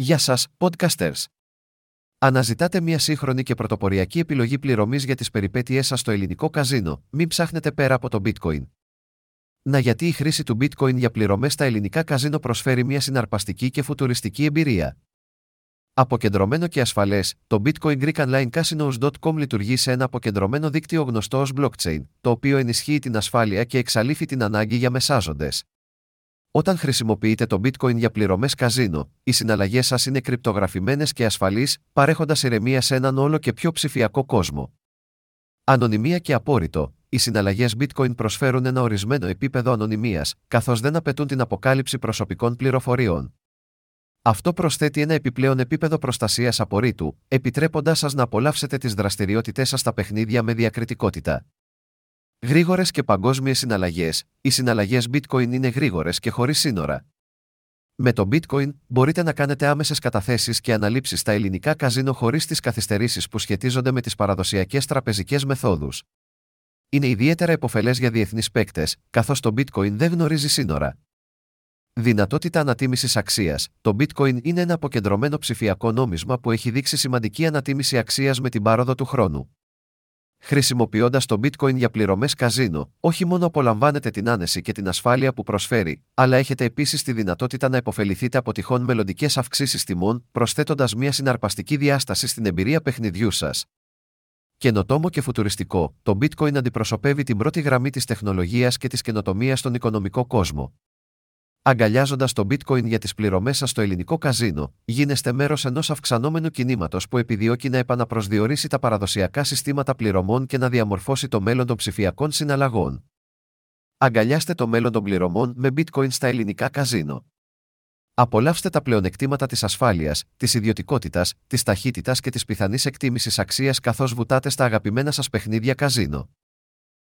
Γεια σας, podcasters! Αναζητάτε μια σύγχρονη και πρωτοποριακή επιλογή πληρωμής για τις περιπέτειές σας στο ελληνικό καζίνο, μην ψάχνετε πέρα από το bitcoin. Να γιατί η χρήση του bitcoin για πληρωμές στα ελληνικά καζίνο προσφέρει μια συναρπαστική και φουτουριστική εμπειρία. Αποκεντρωμένο και ασφαλές, το Bitcoin Greek Online Casinos.com λειτουργεί σε ένα αποκεντρωμένο δίκτυο γνωστό ως blockchain, το οποίο ενισχύει την ασφάλεια και εξαλείφει την ανάγκη για μεσάζοντες. Όταν χρησιμοποιείτε το Bitcoin για πληρωμές καζίνο, οι συναλλαγές σας είναι κρυπτογραφημένες και ασφαλείς, παρέχοντας ηρεμία σε έναν όλο και πιο ψηφιακό κόσμο. Ανωνυμία και απόρριτο, οι συναλλαγές Bitcoin προσφέρουν ένα ορισμένο επίπεδο ανωνυμίας, καθώς δεν απαιτούν την αποκάλυψη προσωπικών πληροφοριών. Αυτό προσθέτει ένα επιπλέον επίπεδο προστασίας απορρίτου, επιτρέποντάς σας να απολαύσετε τις δραστηριότητές σας στα παιχνίδια με διακριτικότητα. Γρήγορες και παγκόσμιες συναλλαγές. Οι συναλλαγές Bitcoin είναι γρήγορες και χωρίς σύνορα. Με το Bitcoin μπορείτε να κάνετε άμεσες καταθέσεις και αναλήψεις στα ελληνικά καζίνο χωρίς τις καθυστερήσεις που σχετίζονται με τις παραδοσιακές τραπεζικές μεθόδους. Είναι ιδιαίτερα υποφελέ για διεθνείς παίκτες, καθώς το Bitcoin δεν γνωρίζει σύνορα. Δυνατότητα ανατίμησης αξίας. Το Bitcoin είναι ένα αποκεντρωμένο ψηφιακό νόμισμα που έχει δείξει σημαντική ανατίμηση αξίας με την πάροδο του χρόνου. Χρησιμοποιώντας το Bitcoin για πληρωμές καζίνο, όχι μόνο απολαμβάνετε την άνεση και την ασφάλεια που προσφέρει, αλλά έχετε επίσης τη δυνατότητα να υποφεληθείτε από τυχόν μελλοντικές αυξήσεις τιμών, προσθέτοντας μια συναρπαστική διάσταση στην εμπειρία παιχνιδιού σας. Καινοτόμο και φουτουριστικό, το Bitcoin αντιπροσωπεύει την πρώτη γραμμή της τεχνολογίας και της καινοτομίας στον οικονομικό κόσμο. Αγκαλιάζοντας το bitcoin για τις πληρωμές σας στο ελληνικό καζίνο, γίνεστε μέρος ενός αυξανόμενου κινήματος που επιδιώκει να επαναπροσδιορίσει τα παραδοσιακά συστήματα πληρωμών και να διαμορφώσει το μέλλον των ψηφιακών συναλλαγών. Αγκαλιάστε το μέλλον των πληρωμών με bitcoin στα ελληνικά καζίνο. Απολαύστε τα πλεονεκτήματα της ασφάλειας, της ιδιωτικότητας, της ταχύτητας και της πιθανής εκτίμησης αξίας καθώς βουτάτε στα αγαπημένα σας παιχνίδια καζίνο.